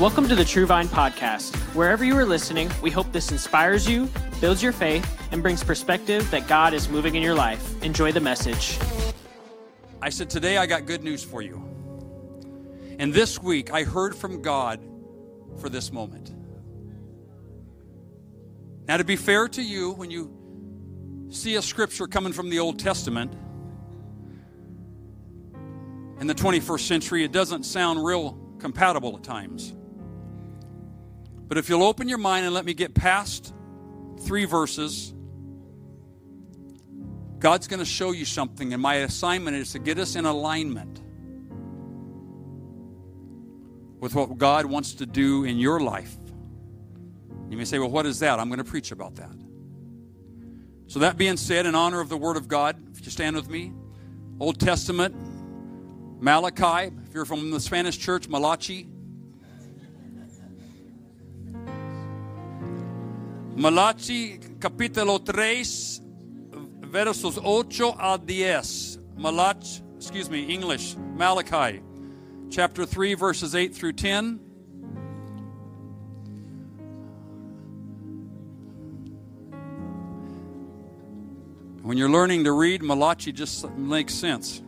Welcome to the True Vine Podcast. Wherever you are listening, we hope this inspires you, builds your faith, and brings perspective that God is moving in your life. Enjoy the message. I said, Today I got good news for you. And this week I heard from God for this moment. Now, to be fair to you, when you see a scripture coming from the Old Testament in the 21st century, it doesn't sound real compatible at times. But if you'll open your mind and let me get past three verses, God's going to show you something, and my assignment is to get us in alignment with what God wants to do in your life. You may say, Well, what is that? I'm going to preach about that. So, that being said, in honor of the Word of God, if you stand with me, Old Testament, Malachi, if you're from the Spanish church, Malachi. Malachi capítulo 3, versos 8 a 10. Malachi, excuse me, English, Malachi, chapter 3, verses 8 through 10. When you're learning to read, Malachi just makes sense.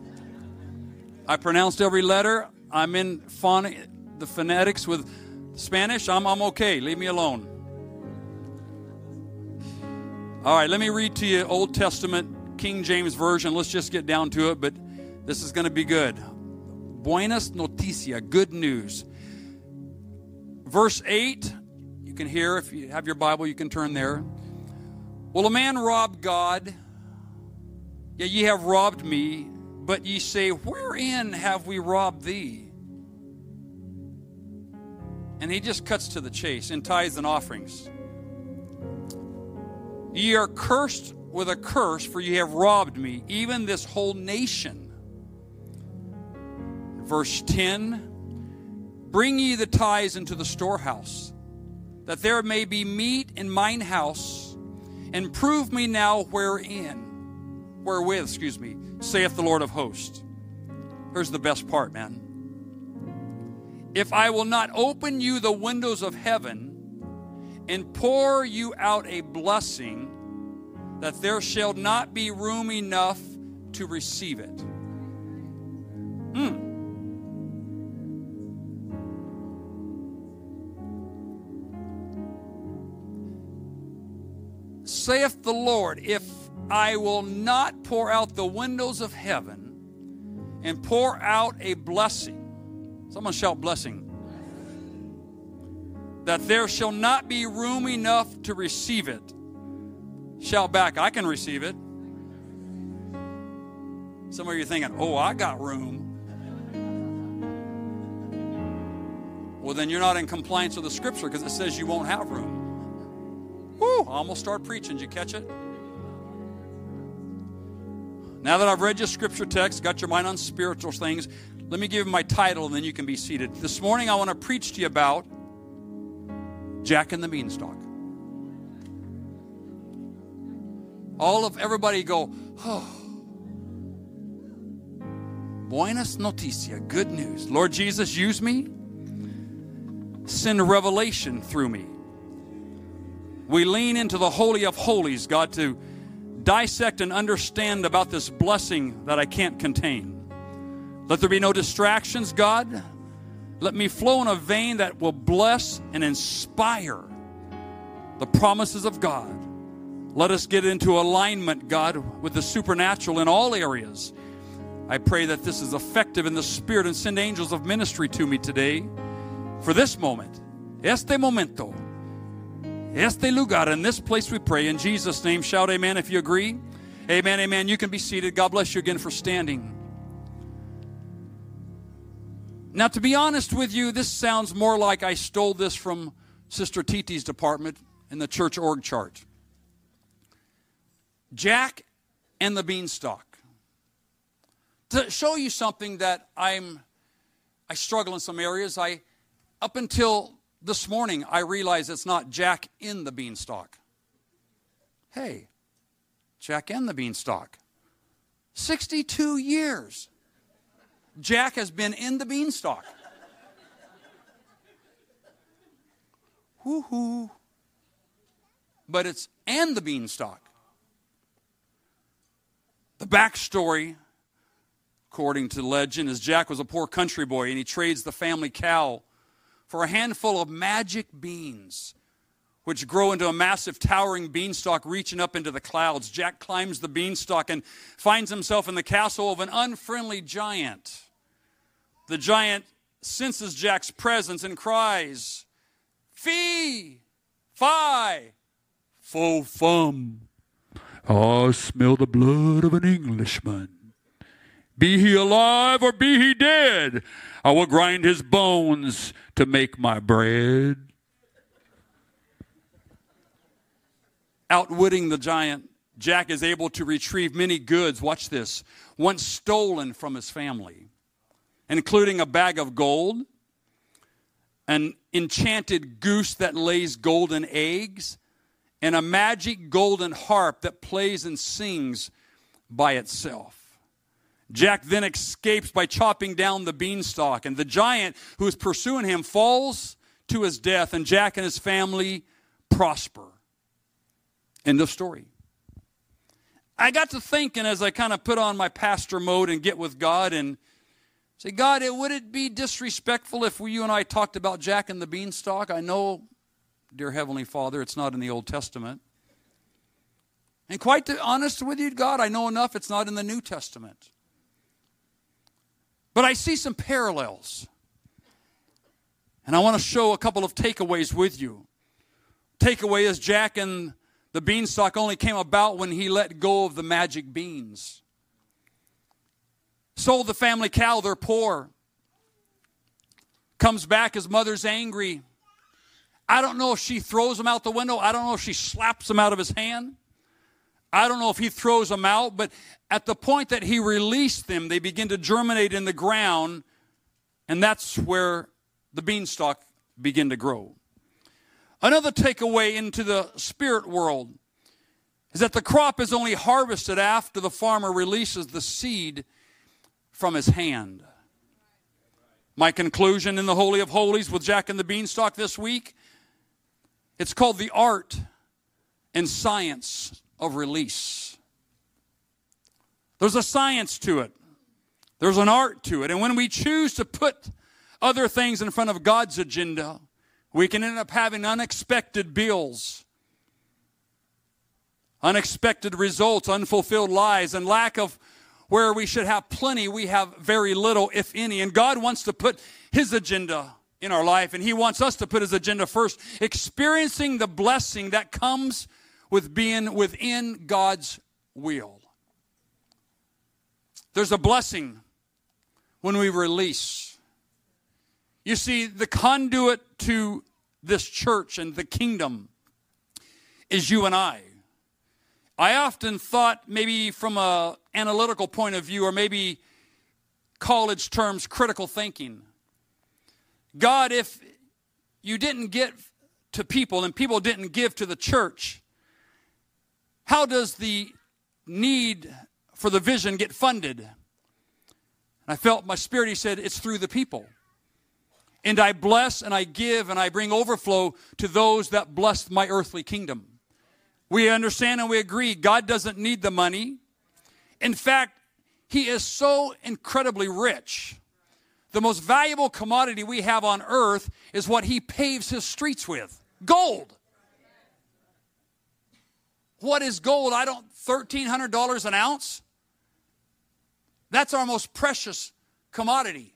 I pronounced every letter. I'm in phon- the phonetics with Spanish. I'm, I'm okay. Leave me alone. All right, let me read to you Old Testament, King James Version. Let's just get down to it, but this is going to be good. Buenas noticia, good news. Verse 8, you can hear if you have your Bible, you can turn there. Will a man rob God? Yeah, ye have robbed me, but ye say, Wherein have we robbed thee? And he just cuts to the chase in tithes and offerings. Ye are cursed with a curse, for ye have robbed me, even this whole nation. Verse 10 Bring ye the tithes into the storehouse, that there may be meat in mine house, and prove me now wherein, wherewith, excuse me, saith the Lord of hosts. Here's the best part, man. If I will not open you the windows of heaven, and pour you out a blessing that there shall not be room enough to receive it. Hmm. Saith the Lord, if I will not pour out the windows of heaven and pour out a blessing, someone shout blessing that there shall not be room enough to receive it. Shout back, I can receive it. Some of you are thinking, oh, I got room. Well, then you're not in compliance with the scripture because it says you won't have room. Whoo, I almost start preaching. Did you catch it? Now that I've read your scripture text, got your mind on spiritual things, let me give you my title and then you can be seated. This morning I want to preach to you about Jack and the Beanstalk. All of everybody go, oh. Buenas noticia, good news. Lord Jesus, use me. Send revelation through me. We lean into the Holy of Holies, God, to dissect and understand about this blessing that I can't contain. Let there be no distractions, God. Let me flow in a vein that will bless and inspire the promises of God. Let us get into alignment, God, with the supernatural in all areas. I pray that this is effective in the spirit and send angels of ministry to me today for this moment, este momento, este lugar, in this place we pray. In Jesus' name, shout amen if you agree. Amen, amen. You can be seated. God bless you again for standing. Now, to be honest with you, this sounds more like I stole this from Sister Titi's department in the church org chart. Jack and the Beanstalk. To show you something that I'm, I struggle in some areas. I, up until this morning, I realized it's not Jack in the Beanstalk. Hey, Jack and the Beanstalk. 62 years. Jack has been in the beanstalk. Woohoo. But it's and the beanstalk. The backstory, according to legend, is Jack was a poor country boy and he trades the family cow for a handful of magic beans, which grow into a massive towering beanstalk reaching up into the clouds. Jack climbs the beanstalk and finds himself in the castle of an unfriendly giant. The giant senses Jack's presence and cries, Fee, fi, fo fum. I smell the blood of an Englishman. Be he alive or be he dead, I will grind his bones to make my bread. Outwitting the giant, Jack is able to retrieve many goods, watch this, once stolen from his family, including a bag of gold, an enchanted goose that lays golden eggs, and a magic golden harp that plays and sings by itself. Jack then escapes by chopping down the beanstalk, and the giant who is pursuing him falls to his death, and Jack and his family prosper. End of story. I got to thinking as I kind of put on my pastor mode and get with God and say, God, it, would it be disrespectful if we, you and I talked about Jack and the beanstalk? I know, dear Heavenly Father, it's not in the Old Testament. And quite honest with you, God, I know enough it's not in the New Testament. But I see some parallels. And I want to show a couple of takeaways with you. Takeaway is Jack and the beanstalk only came about when he let go of the magic beans. Sold the family cow, they're poor. Comes back, his mother's angry. I don't know if she throws him out the window. I don't know if she slaps him out of his hand. I don't know if he throws them out, but at the point that he released them, they begin to germinate in the ground, and that's where the beanstalk begin to grow. Another takeaway into the spirit world is that the crop is only harvested after the farmer releases the seed from his hand. My conclusion in the Holy of Holies with Jack and the Beanstalk this week it's called the art and science of release. There's a science to it, there's an art to it. And when we choose to put other things in front of God's agenda, we can end up having unexpected bills, unexpected results, unfulfilled lies, and lack of where we should have plenty, we have very little, if any. And God wants to put His agenda in our life, and He wants us to put His agenda first, experiencing the blessing that comes with being within God's will. There's a blessing when we release. You see, the conduit to this church and the kingdom is you and I. I often thought maybe from a analytical point of view or maybe college terms critical thinking. God, if you didn't get to people and people didn't give to the church, how does the need for the vision get funded? And I felt my spirit, he said, it's through the people. And I bless and I give and I bring overflow to those that bless my earthly kingdom. We understand and we agree God doesn't need the money. In fact, He is so incredibly rich. The most valuable commodity we have on earth is what He paves His streets with gold. What is gold? I don't, $1,300 an ounce? That's our most precious commodity.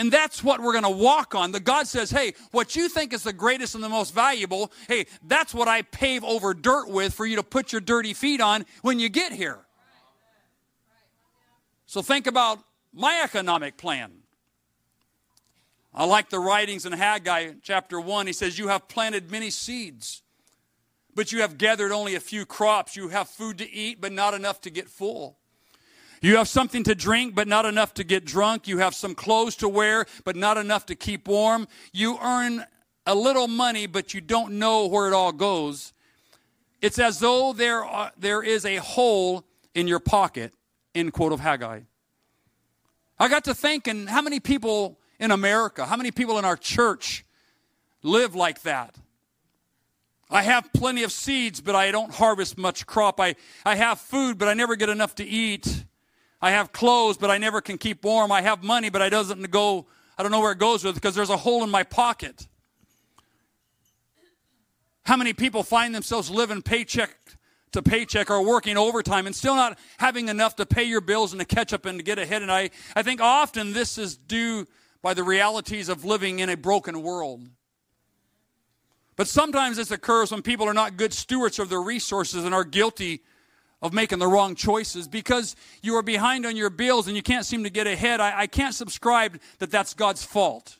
And that's what we're going to walk on. The God says, hey, what you think is the greatest and the most valuable, hey, that's what I pave over dirt with for you to put your dirty feet on when you get here. So think about my economic plan. I like the writings in Haggai chapter 1. He says, You have planted many seeds but you have gathered only a few crops. You have food to eat, but not enough to get full. You have something to drink, but not enough to get drunk. You have some clothes to wear, but not enough to keep warm. You earn a little money, but you don't know where it all goes. It's as though there, are, there is a hole in your pocket, end quote of Haggai. I got to thinking how many people in America, how many people in our church live like that. I have plenty of seeds, but I don't harvest much crop. I, I have food, but I never get enough to eat. I have clothes, but I never can keep warm. I have money, but I doesn't go, I don't know where it goes with because there's a hole in my pocket. How many people find themselves living paycheck to paycheck or working overtime and still not having enough to pay your bills and to catch up and to get ahead? And I, I think often this is due by the realities of living in a broken world. But sometimes this occurs when people are not good stewards of their resources and are guilty of making the wrong choices because you are behind on your bills and you can't seem to get ahead. I, I can't subscribe that that's God's fault.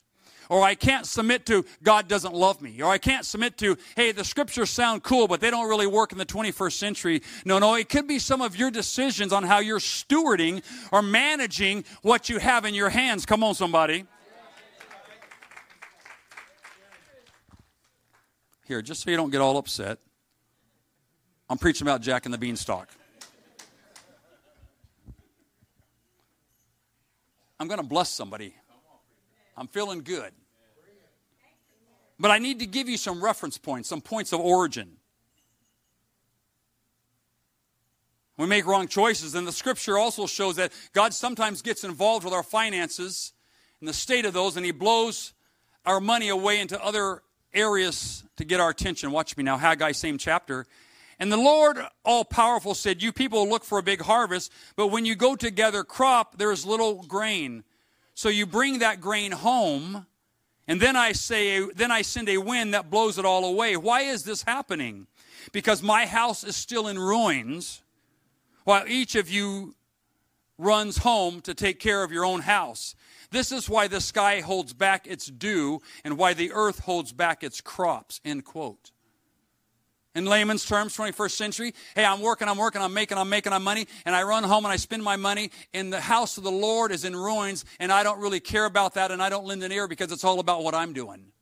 Or I can't submit to God doesn't love me. Or I can't submit to, hey, the scriptures sound cool, but they don't really work in the 21st century. No, no, it could be some of your decisions on how you're stewarding or managing what you have in your hands. Come on, somebody. Here, just so you don't get all upset, I'm preaching about Jack and the Beanstalk. I'm going to bless somebody. I'm feeling good. But I need to give you some reference points, some points of origin. We make wrong choices, and the scripture also shows that God sometimes gets involved with our finances and the state of those, and He blows our money away into other areas to get our attention. Watch me now, Haggai, same chapter. And the Lord, all powerful, said, You people look for a big harvest, but when you go to gather crop, there is little grain. So you bring that grain home, and then I say, then I send a wind that blows it all away. Why is this happening? Because my house is still in ruins, while each of you runs home to take care of your own house. This is why the sky holds back its dew and why the earth holds back its crops. End quote. In layman's terms, 21st century, hey, I'm working, I'm working, I'm making, I'm making, I'm money, and I run home and I spend my money, and the house of the Lord is in ruins, and I don't really care about that, and I don't lend an ear because it's all about what I'm doing.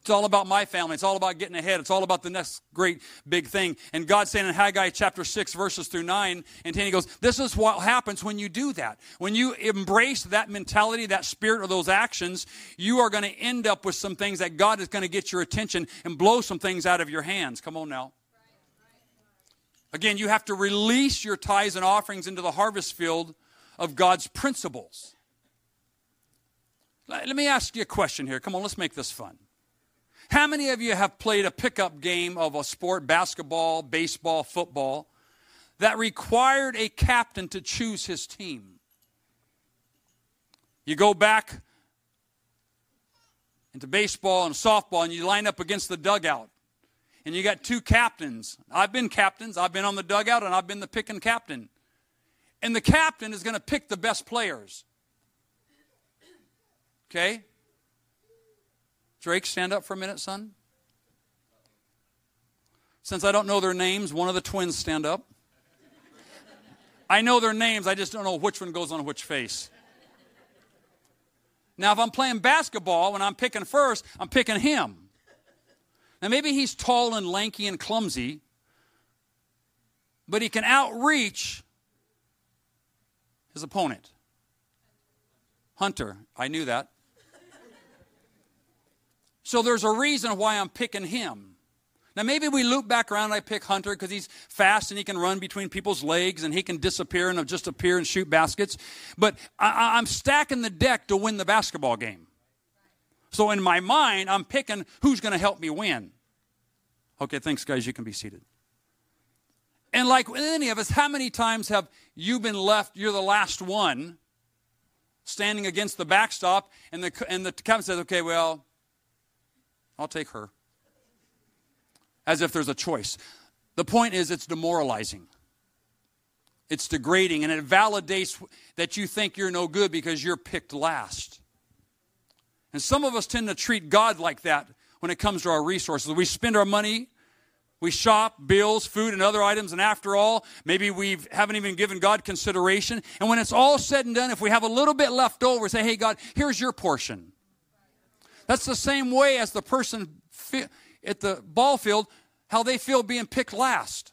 It's all about my family. It's all about getting ahead. It's all about the next great big thing. And God's saying in Haggai chapter 6, verses through 9 and 10, He goes, This is what happens when you do that. When you embrace that mentality, that spirit, or those actions, you are going to end up with some things that God is going to get your attention and blow some things out of your hands. Come on now. Again, you have to release your tithes and offerings into the harvest field of God's principles. Let me ask you a question here. Come on, let's make this fun. How many of you have played a pickup game of a sport, basketball, baseball, football, that required a captain to choose his team? You go back into baseball and softball and you line up against the dugout. And you got two captains. I've been captains, I've been on the dugout, and I've been the picking captain. And the captain is going to pick the best players. Okay? Drake, stand up for a minute, son. Since I don't know their names, one of the twins stand up. I know their names, I just don't know which one goes on which face. Now, if I'm playing basketball, when I'm picking first, I'm picking him. Now, maybe he's tall and lanky and clumsy, but he can outreach his opponent. Hunter, I knew that. So there's a reason why I'm picking him. Now, maybe we loop back around and I pick Hunter because he's fast and he can run between people's legs and he can disappear and just appear and shoot baskets. But I, I'm stacking the deck to win the basketball game. So in my mind, I'm picking who's going to help me win. Okay, thanks, guys. You can be seated. And like with any of us, how many times have you been left, you're the last one, standing against the backstop, and the, and the captain says, okay, well, I'll take her. As if there's a choice. The point is, it's demoralizing. It's degrading, and it validates that you think you're no good because you're picked last. And some of us tend to treat God like that when it comes to our resources. We spend our money, we shop, bills, food, and other items, and after all, maybe we haven't even given God consideration. And when it's all said and done, if we have a little bit left over, say, hey, God, here's your portion. That's the same way as the person at the ball field, how they feel being picked last.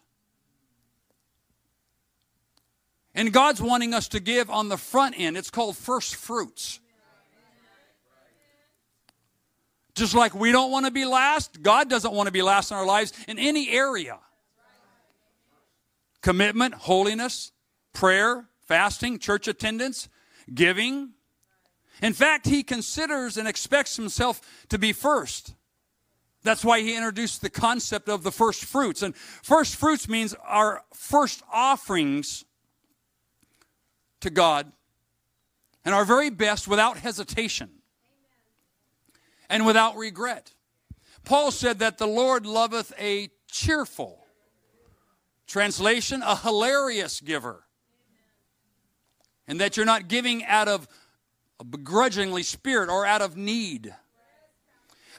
And God's wanting us to give on the front end. It's called first fruits. Just like we don't want to be last, God doesn't want to be last in our lives in any area. Commitment, holiness, prayer, fasting, church attendance, giving. In fact, he considers and expects himself to be first. That's why he introduced the concept of the first fruits. And first fruits means our first offerings to God and our very best without hesitation and without regret. Paul said that the Lord loveth a cheerful, translation, a hilarious giver. And that you're not giving out of a begrudgingly spirit or out of need.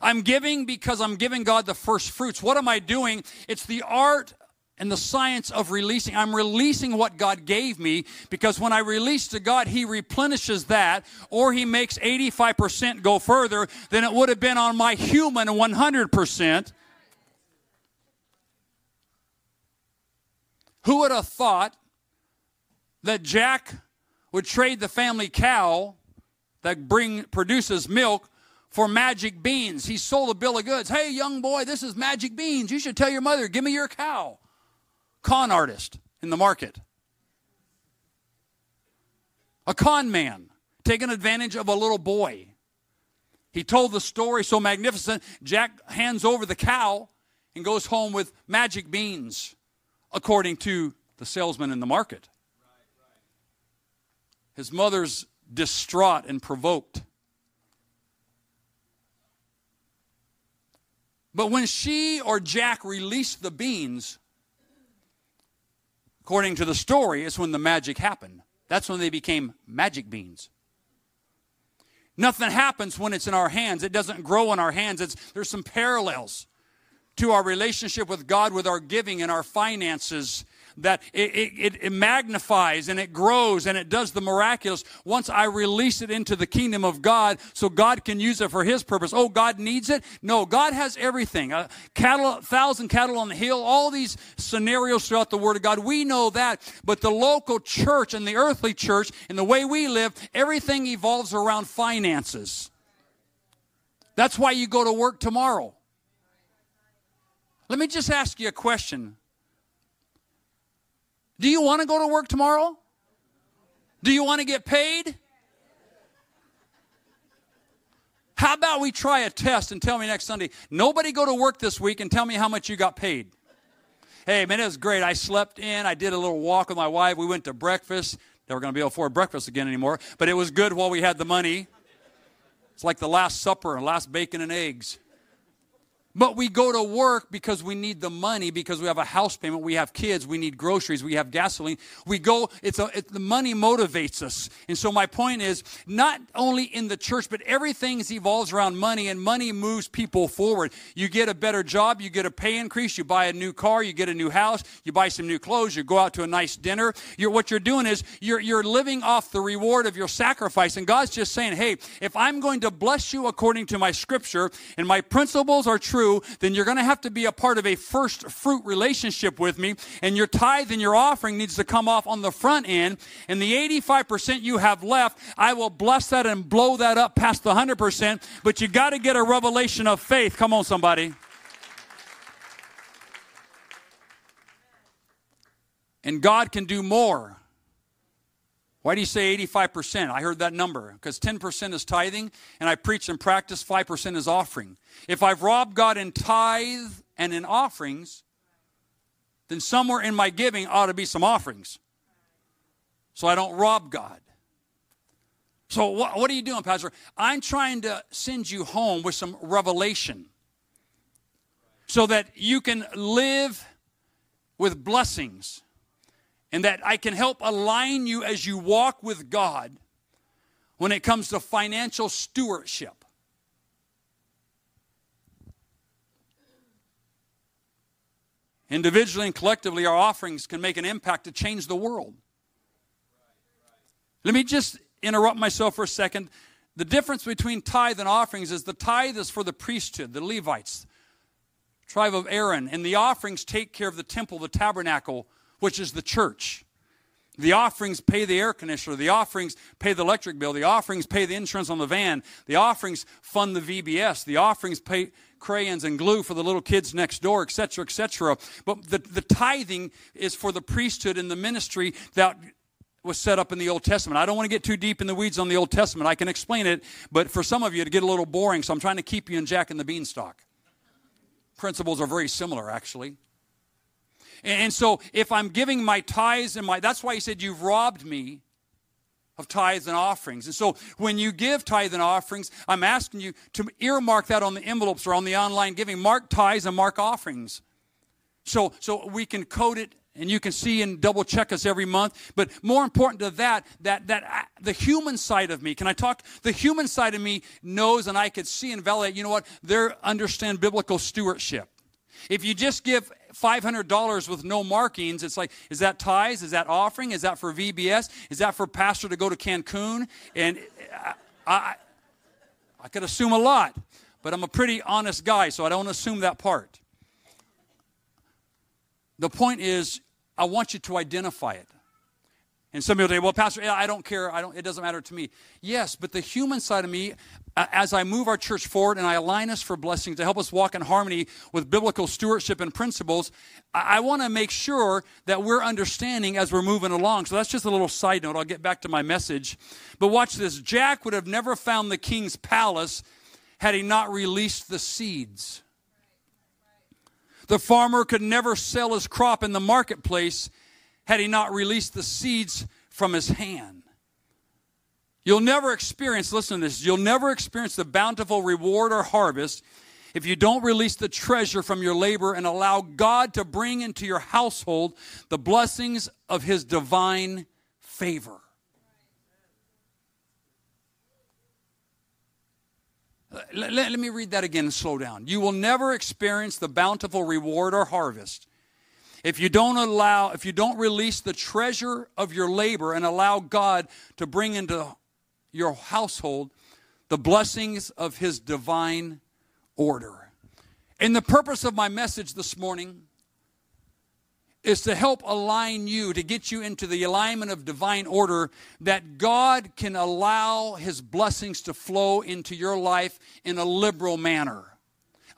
I'm giving because I'm giving God the first fruits. What am I doing? It's the art and the science of releasing. I'm releasing what God gave me because when I release to God, He replenishes that or He makes 85% go further than it would have been on my human 100%. Who would have thought that Jack would trade the family cow that bring produces milk for magic beans. He sold a bill of goods. Hey, young boy, this is magic beans. You should tell your mother, give me your cow. Con artist in the market. A con man taking advantage of a little boy. He told the story so magnificent. Jack hands over the cow and goes home with magic beans, according to the salesman in the market. His mother's distraught and provoked. But when she or Jack released the beans, according to the story, is when the magic happened. That's when they became magic beans. Nothing happens when it's in our hands. It doesn't grow in our hands. It's, there's some parallels to our relationship with God, with our giving and our finances that it, it, it, magnifies and it grows and it does the miraculous once I release it into the kingdom of God so God can use it for His purpose. Oh, God needs it? No, God has everything. A cattle, thousand cattle on the hill, all these scenarios throughout the Word of God. We know that. But the local church and the earthly church and the way we live, everything evolves around finances. That's why you go to work tomorrow. Let me just ask you a question. Do you want to go to work tomorrow? Do you want to get paid? How about we try a test and tell me next Sunday, nobody go to work this week and tell me how much you got paid? Hey, man, it was great. I slept in. I did a little walk with my wife. We went to breakfast. Never going to be able to afford breakfast again anymore, but it was good while we had the money. It's like the Last Supper, and last bacon and eggs. But we go to work because we need the money, because we have a house payment, we have kids, we need groceries, we have gasoline. We go, it's a, the money motivates us. And so my point is, not only in the church, but everything evolves around money, and money moves people forward. You get a better job, you get a pay increase, you buy a new car, you get a new house, you buy some new clothes, you go out to a nice dinner. You're, what you're doing is you're, you're living off the reward of your sacrifice. And God's just saying, hey, if I'm going to bless you according to my scripture, and my principles are true, true, then you're going to have to be a part of a first fruit relationship with me. And your tithe and your offering needs to come off on the front end. And the 85% you have left, I will bless that and blow that up past the 100%. But you got to get a revelation of faith. Come on, somebody. And God can do more. Why do you say 85%? I heard that number because 10% is tithing, and I preach and practice, 5% is offering. If I've robbed God in tithe and in offerings, then somewhere in my giving ought to be some offerings. So I don't rob God. So, what, what are you doing, Pastor? I'm trying to send you home with some revelation so that you can live with blessings and that I can help align you as you walk with God when it comes to financial stewardship. Individually and collectively, our offerings can make an impact to change the world. Let me just interrupt myself for a second. The difference between tithe and offerings is the tithe is for the priesthood, the Levites, tribe of Aaron, and the offerings take care of the temple, the tabernacle, which is the church. The offerings pay the air conditioner. The offerings pay the electric bill. The offerings pay the insurance on the van. The offerings fund the VBS. The offerings pay crayons and glue for the little kids next door, etc., etc. But the, the tithing is for the priesthood and the ministry that was set up in the Old Testament. I don't want to get too deep in the weeds on the Old Testament. I can explain it, but for some of you, to get a little boring, so I'm trying to keep you in Jack and the Beanstalk. Principles are very similar, actually. And so if I'm giving my tithes and my, that's why he said, You've robbed me of tithes and offerings. And so when you give tithes and offerings, I'm asking you to earmark that on the envelopes or on the online giving. Mark tithes and mark offerings. So, so we can code it and you can see and double check us every month. But more important to that, that, that I, the human side of me, can I talk? The human side of me knows and I could see and validate, you know what? They understand biblical stewardship. If you just give $500 with no markings, it's like, is that tithes? Is that offering? Is that for VBS? Is that for pastor to go to Cancun? And I, I, I could assume a lot, but I'm a pretty honest guy, so I don't assume that part. The point is, I want you to identify it. And some people say, well, Pastor, I don't care. I don't, it doesn't matter to me. Yes, but the human side of me, uh, as I move our church forward and I align us for blessings to help us walk in harmony with biblical stewardship and principles, I, I want to make sure that we're understanding as we're moving along. So that's just a little side note. I'll get back to my message. But watch this Jack would have never found the king's palace had he not released the seeds. The farmer could never sell his crop in the marketplace had he not released the seeds from his hand. You'll never experience, listen to this, you'll never experience the bountiful reward or harvest if you don't release the treasure from your labor and allow God to bring into your household the blessings of his divine favor. Let, let, let, me read that again and slow down. You will never experience the bountiful reward or harvest if you don't allow, if you don't release the treasure of your labor and allow God to bring into your household the blessings of His divine order. And the purpose of my message this morning is to help align you, to get you into the alignment of divine order, that God can allow His blessings to flow into your life in a liberal manner.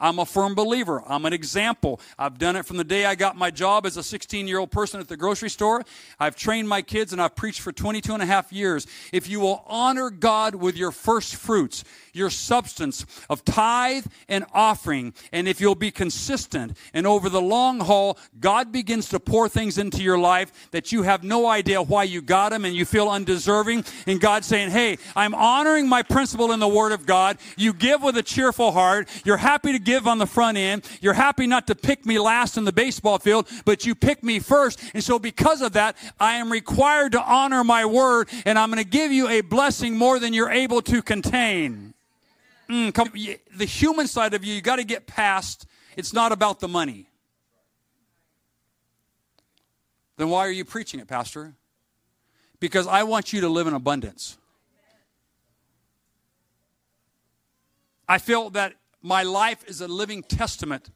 I'm a firm believer. I'm an example. I've done it from the day I got my job as a 16 year old person at the grocery store. I've trained my kids and I've preached for 22 and a half years. If you will honor God with your first fruits, your substance of tithe and offering, and if you'll be consistent and over the long haul, God begins to pour things into your life that you have no idea why you got them and you feel undeserving. And God saying, Hey, I'm honoring my principle in the Word of God. You give with a cheerful heart. You're happy to give on the front end. You're happy not to pick me last in the baseball field, but you pick me first. And so because of that, I am required to honor my word and I'm going to give you a blessing more than you're able to contain. Mm, come, the human side of you, you got to get past. It's not about the money. Then why are you preaching it, Pastor? Because I want you to live in abundance. I feel that my life is a living testament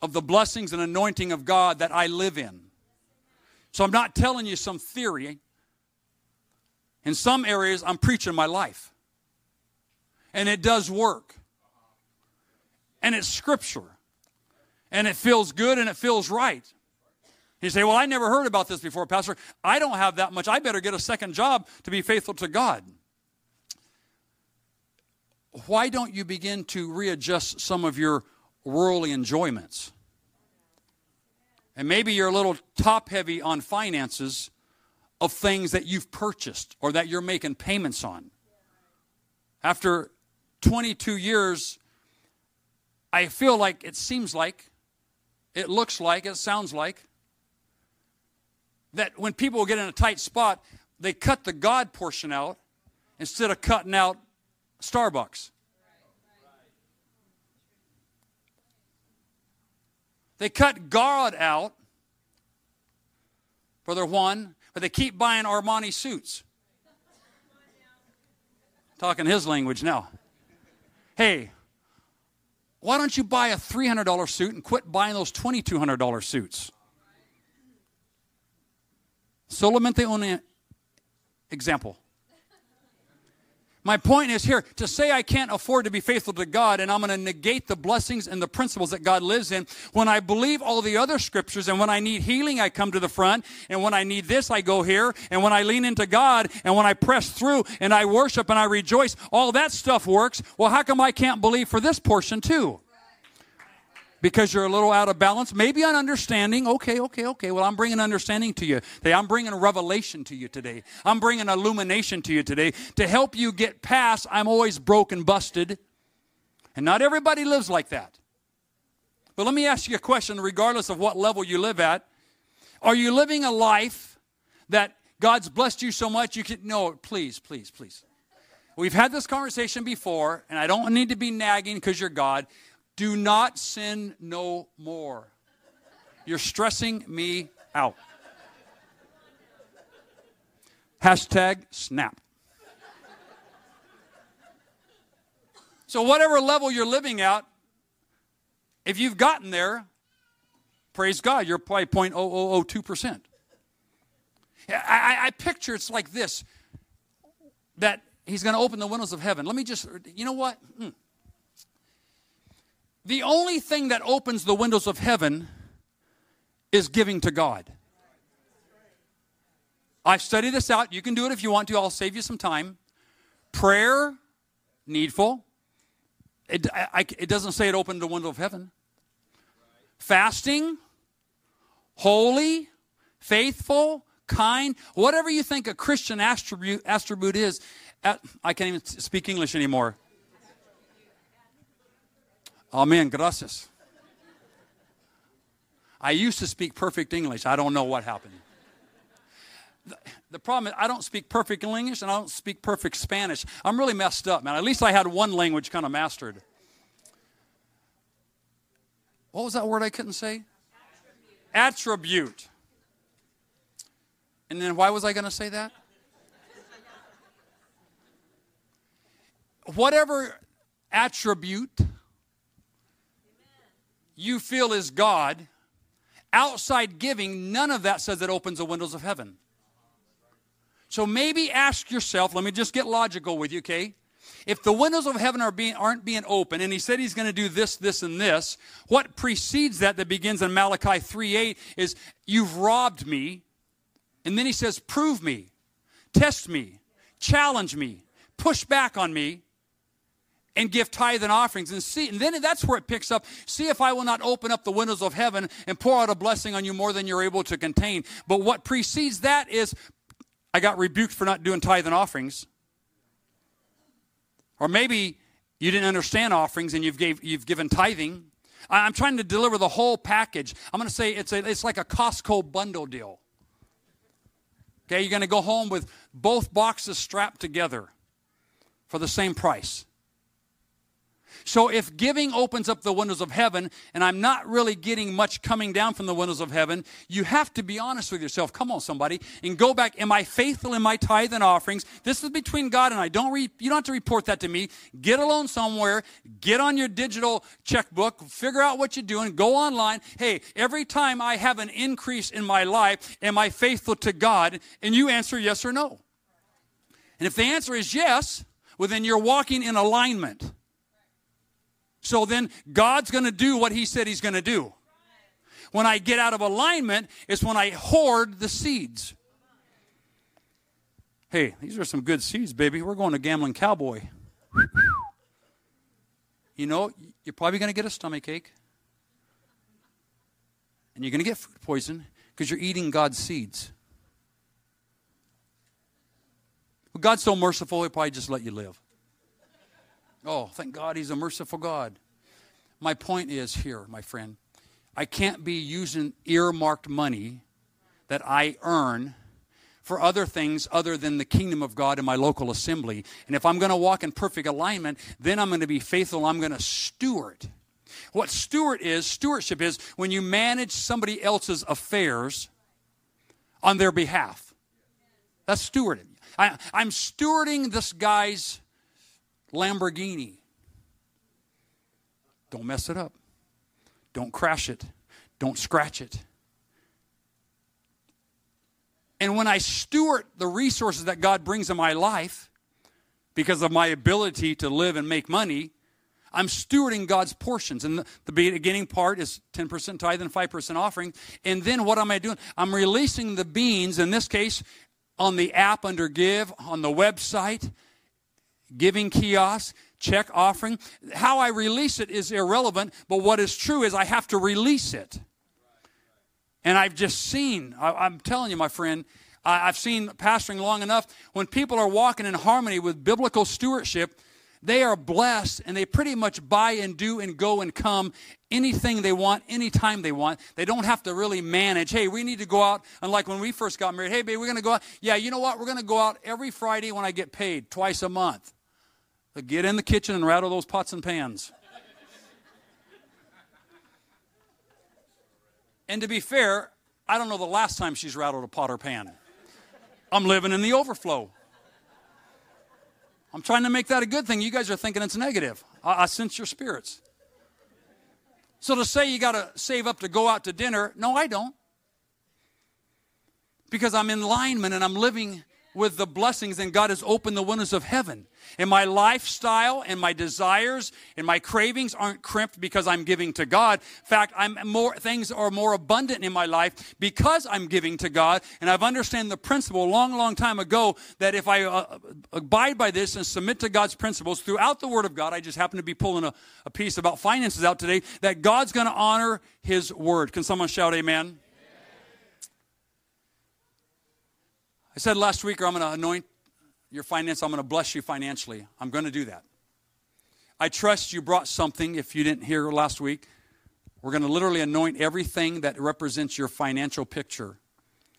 of the blessings and anointing of God that I live in. So I'm not telling you some theory. In some areas, I'm preaching my life. And it does work. And it's scripture. And it feels good and it feels right. You say, Well, I never heard about this before, Pastor. I don't have that much. I better get a second job to be faithful to God why don't you begin to readjust some of your worldly enjoyments? And maybe you're a little top heavy on finances of things that you've purchased or that you're making payments on. After 22 years, I feel like it seems like, it looks like, it sounds like, that when people get in a tight spot, they cut the God portion out instead of cutting out Starbucks. They cut God out for their one, but they keep buying Armani suits. Talking his language now. Hey, why don't you buy a $300 suit and quit buying those $2,200 suits? Solamente un example. My point is here to say I can't afford to be faithful to God and I'm going to negate the blessings and the principles that God lives in when I believe all the other scriptures and when I need healing I come to the front and when I need this I go here and when I lean into God and when I press through and I worship and I rejoice all that stuff works. Well how come I can't believe for this portion too because you're a little out of balance. Maybe on understanding. Okay, okay, okay. Well, I'm bringing understanding to you today. I'm bringing revelation to you today. I'm bringing illumination to you today to help you get past I'm always broken, busted. And not everybody lives like that. But let me ask you a question, regardless of what level you live at. Are you living a life that God's blessed you so much you can. No, please, please, please. We've had this conversation before, and I don't need to be nagging because you're God. Do not sin no more. You're stressing me out. Hashtag snap. So, whatever level you're living at, if you've gotten there, praise God, you're probably 0.0002%. I, I, I picture it's like this that he's going to open the windows of heaven. Let me just, you know what? Mm. The only thing that opens the windows of heaven is giving to God. I've studied this out. You can do it if you want to. I'll save you some time. Prayer, needful. It, I, it doesn't say it opened the window of heaven. Fasting, holy, faithful, kind, whatever you think a Christian attribute, attribute is. I can't even speak English anymore. Amen. Gracias. I used to speak perfect English. I don't know what happened. The, the problem is, I don't speak perfect English and I don't speak perfect Spanish. I'm really messed up, man. At least I had one language kind of mastered. What was that word I couldn't say? Attribute. Attribute. And then why was I going to say that? Whatever attribute you feel is God, outside giving, none of that says it opens the windows of heaven. So maybe ask yourself, let me just get logical with you, okay? If the windows of heaven are being, aren't being open, and he said he's going to do this, this, and this, what precedes that that begins in Malachi 3 8 is, You've robbed me. And then he says, Prove me, test me, challenge me, push back on me and give tithe and offerings and see and then that's where it picks up. See if i will not open up the windows of heaven and pour out a blessing on you more than you're able to contain. But what precedes that is i got rebuked for not doing tithe and offerings. Or maybe you didn't understand offerings and you've gave you've given tithing. I'm trying to deliver the whole package. I'm going to say it's a, it's like a costco bundle deal. Okay you're going to go home with both boxes strapped together for the same price so if giving opens up the windows of heaven, and I'm not really getting much coming down from the windows of heaven, you have to be honest with yourself. Come on, somebody, and go back. Am I faithful in my tithe and offerings? This is between God and I. Don't re- you don't have to report that to me. Get alone somewhere. Get on your digital checkbook. Figure out what you're doing. Go online. Hey, every time I have an increase in my life, am I faithful to God? And you answer yes or no. And if the answer is yes, well, then you're walking in alignment. So then God's going to do what He said He's going to do. When I get out of alignment, it's when I hoard the seeds. Hey, these are some good seeds, baby. We're going to Gambling Cowboy. You know, you're probably going to get a stomach ache. And you're going to get food poison because you're eating God's seeds. Well, God's so merciful, He'll probably just let you live. Oh, thank God he's a merciful God. My point is here, my friend, I can't be using earmarked money that I earn for other things other than the kingdom of God in my local assembly. And if I'm going to walk in perfect alignment, then I'm going to be faithful. I'm going to steward. What steward is, stewardship is when you manage somebody else's affairs on their behalf. That's stewarding. I, am stewarding this guy's Lamborghini. Don't mess it up. Don't crash it. Don't scratch it. And when I steward the resources that God brings in my life, because of my ability to live and make money, I'm stewarding God's portions. And the, beginning part is 10% tithe and 5% offering. And then what am I doing? I'm releasing the beans, in this case, on the app under Give, on the website, giving kiosk, check offering. How I release it is irrelevant, but what is true is I have to release it. And I've just seen, I, am telling you, my friend, I, I've seen pastoring long enough. When people are walking in harmony with biblical stewardship, they are blessed and they pretty much buy and do and go and come anything they want, anytime they want. They don't have to really manage. Hey, we need to go out. Unlike when we first got married, hey, babe, we're going to go out. Yeah, you know what? We're going to go out every Friday when I get paid, twice a month. Get in the kitchen and rattle those pots and pans. and to be fair, I don't know the last time she's rattled a pot or pan. I'm living in the overflow. I'm trying to make that a good thing. You guys are thinking it's negative. I, I sense your spirits. So to say you got to save up to go out to dinner, no, I don't. Because I'm in alignment and I'm living with the blessings, and God has opened the windows of heaven. And my lifestyle and my desires and my cravings aren't crimped because I'm giving to God. In fact, I'm more things are more abundant in my life because I'm giving to God. And I've understood the principle a long, long time ago that if I uh, abide by this and submit to God's principles throughout the Word of God, I just happen to be pulling a, a piece about finances out today, that God's going to honor His Word. Can someone shout amen? Said last week, I'm going to anoint your finance, I'm going to bless you financially. I'm going to do that. I trust you brought something if you didn't hear last week. We're going to literally anoint everything that represents your financial picture.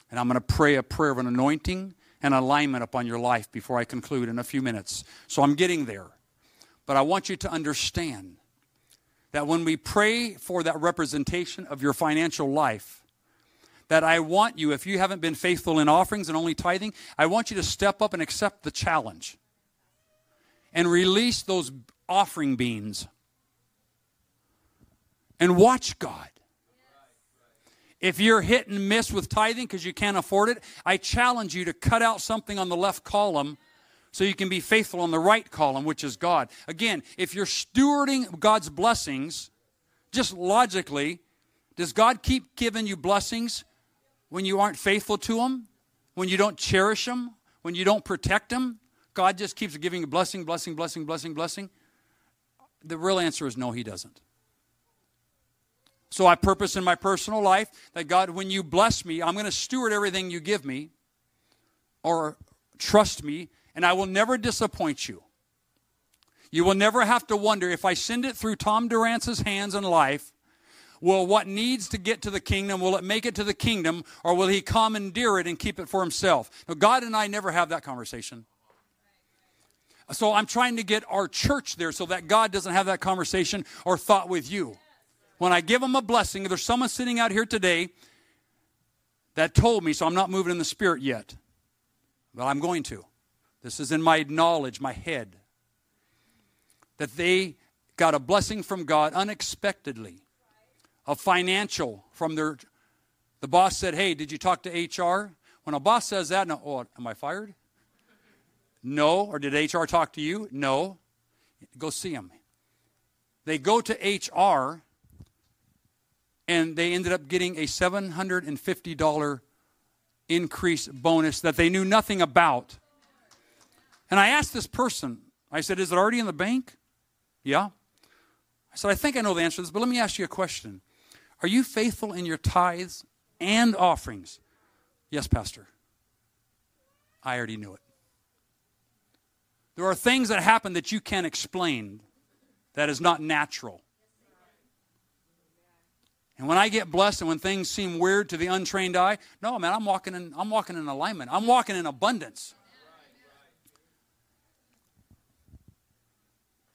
And I'm going to pray a prayer of an anointing and alignment upon your life before I conclude in a few minutes. So I'm getting there. But I want you to understand that when we pray for that representation of your financial life, that I want you, if you haven't been faithful in offerings and only tithing, I want you to step up and accept the challenge and release those offering beans and watch God. If you're hit and miss with tithing because you can't afford it, I challenge you to cut out something on the left column so you can be faithful on the right column, which is God. Again, if you're stewarding God's blessings, just logically, does God keep giving you blessings when you aren't faithful to them, when you don't cherish them, when you don't protect them, God just keeps giving you blessing, blessing, blessing, blessing, blessing? The real answer is no, He doesn't. So I purpose in my personal life that God, when you bless me, I'm going to steward everything you give me or trust me, and I will never disappoint you. You will never have to wonder if I send it through Tom Durrance's hands in life, Will what needs to get to the kingdom, will it make it to the kingdom, or will he commandeer it and keep it for himself? Now, God and I never have that conversation. So I'm trying to get our church there so that God doesn't have that conversation or thought with you. When I give them a blessing, there's someone sitting out here today that told me, so I'm not moving in the spirit yet, but I'm going to. This is in my knowledge, my head, that they got a blessing from God unexpectedly of financial from their the boss said hey did you talk to hr when a boss says that no oh am i fired? No or did hr talk to you? No. Go see them they go to hr and they ended up getting a $750 increase bonus that they knew nothing about. And i asked this person i said is it already in the bank? Yeah. I said i think i know the answer to this but let me ask you a question are you faithful in your tithes and offerings? Yes, Pastor. I already knew it. There are things that happen that you can't explain that is not natural. And when I get blessed and when things seem weird to the untrained eye, no, man, I'm walking in, I'm walking in alignment. I'm walking in abundance.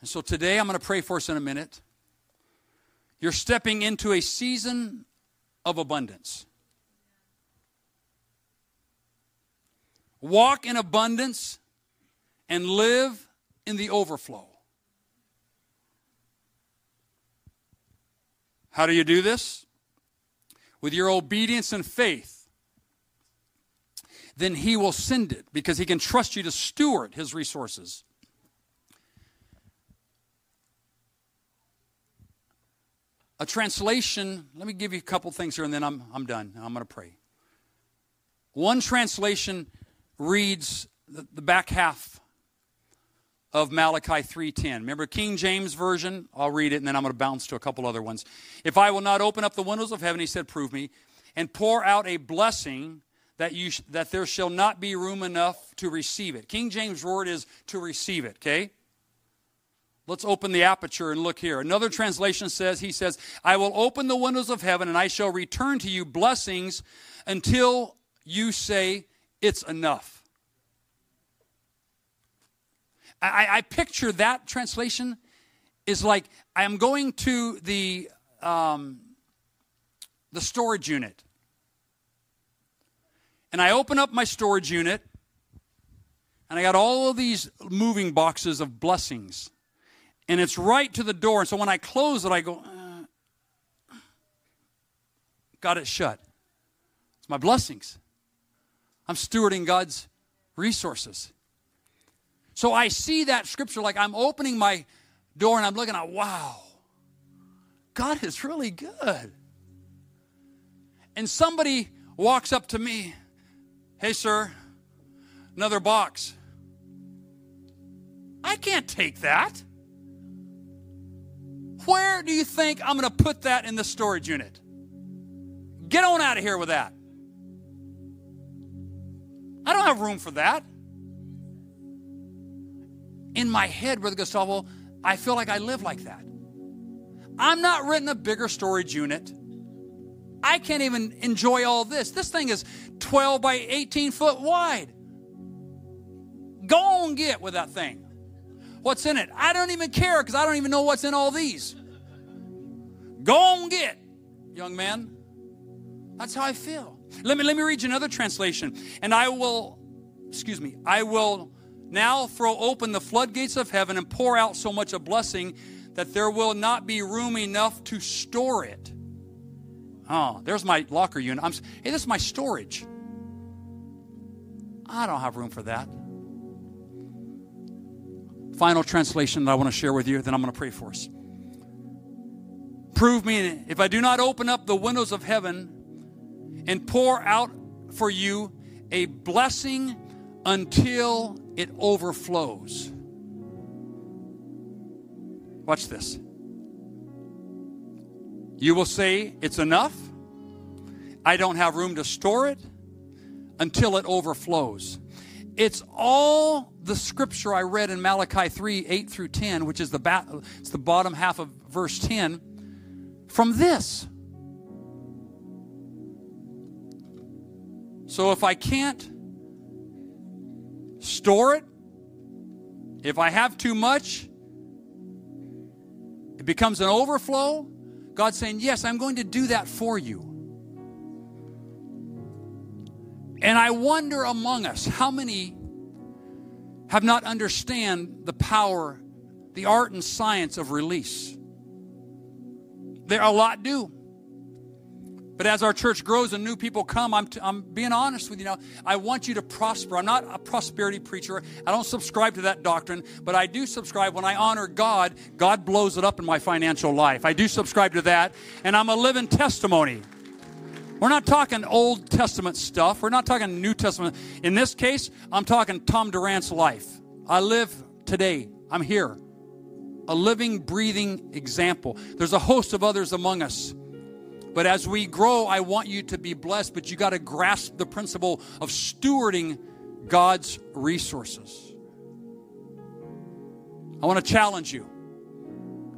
And so today I'm going to pray for us in a minute. You're stepping into a season of abundance. Walk in abundance and live in the overflow. How do you do this? With your obedience and faith. then He will send it because He can trust you to steward His resources. A translation, let me give you a couple things here and then I'm, I'm done. I'm going to pray. One translation reads the, the back half of Malachi 3:10. Remember King James version? I'll read it and then I'm going to bounce to a couple other ones. If I will not open up the windows of heaven, he said, prove me, and pour out a blessing that you that there shall not be room enough to receive it. King James word is to receive it, okay? Let's open the aperture and look here. Another translation says, He says, I will open the windows of heaven and I shall return to you blessings until you say, It's enough. I, I picture that translation is like I am going to the, um, the storage unit. And I open up my storage unit, and I got all of these moving boxes of blessings and it's right to the door. And so when I close it, I go, uh, got it shut. It's my blessings. I'm stewarding God's resources. So I see that scripture like I'm opening my door and I'm looking at, wow, God is really good. And somebody walks up to me, hey, sir, another box. I can't take that. Where do you think I'm going to put that in the storage unit? Get on out of here with that. I don't have room for that. In my head, Brother Gustavo, I feel like I live like that. I'm not renting a bigger storage unit. I can't even enjoy all this. This thing is 12 by 18 foot wide. Go on get with that thing what's in it. I don't even care because I don't even know what's in all these. Go on get, young man. That's how I feel. Let me let me read you another translation. And I will, excuse me, I will now throw open the floodgates of heaven and pour out so much a blessing that there will not be room enough to store it. Oh, there's my locker unit. I'm, hey, this is my storage. I don't have room for that final translation that I want to share with you, then I'm going to pray for us. Prove me if I do not open up the windows of heaven and pour out for you a blessing until it overflows. Watch this. You will say, It's enough. I don't have room to store it until it overflows. It's all the scripture I read in Malachi 3 8 through 10, which is the, ba- it's the bottom half of verse 10, from this. So if I can't store it, if I have too much, it becomes an overflow. God's saying, Yes, I'm going to do that for you. And I wonder among us how many have not understand the power, the art and science of release. There are a lot do. But as our church grows and new people come, I'm, t- I'm being honest with you now. I want you to prosper. I'm not a prosperity preacher. I don't subscribe to that doctrine, but I do subscribe when I honor God, God blows it up in my financial life. I do subscribe to that, and I'm a living testimony. We're not talking Old Testament stuff. We're not talking New Testament. In this case, I'm talking Tom Durrance's life. I live today. I'm here. A living, breathing example. There's a host of others among us. But as we grow, I want you to be blessed, but you got to grasp the principle of stewarding God's resources. I want to challenge you.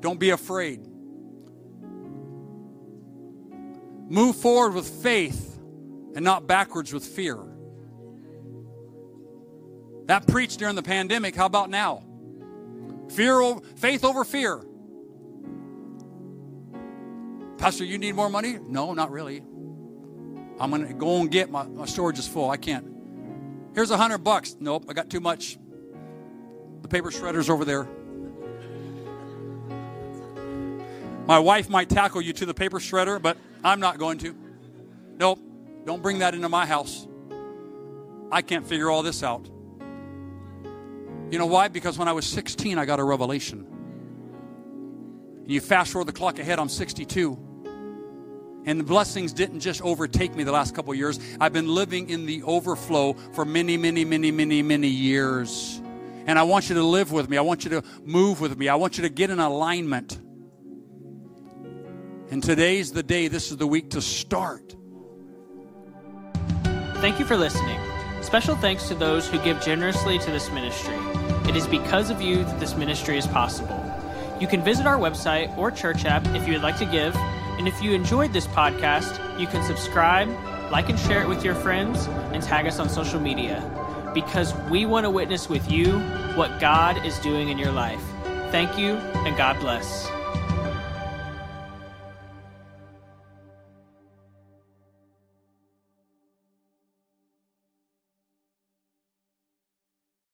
Don't be afraid. Move forward with faith and not backwards with fear. That preached during the pandemic. How about now? Fear, faith over fear. Pastor, you need more money? No, not really. I'm to go and get my, my storage is full. I can't. Here's a hundred bucks. Nope, I got too much. The paper shredder's over there. My wife might tackle you to the paper shredder, but I'm not going to. Nope, don't bring that into my house. I can't figure all this out. You know why? Because when I was 16, I got a revelation. And you fast forward the clock ahead, I'm 62. And the blessings didn't just overtake me the last couple years. I've been living in the overflow for many, many, many, many, many years. And I want you to live with me. I want you to move with me. I want you to get in alignment. And today's the day, this is the week to start. Thank you for listening. Special thanks to those who give generously to this ministry. It is because of you that this ministry is possible. You can visit our website or church app if you would like to give. And if you enjoyed this podcast, you can subscribe, like and share it with your friends, and tag us on social media. Because we want to witness with you what God is doing in your life. Thank you, and God bless.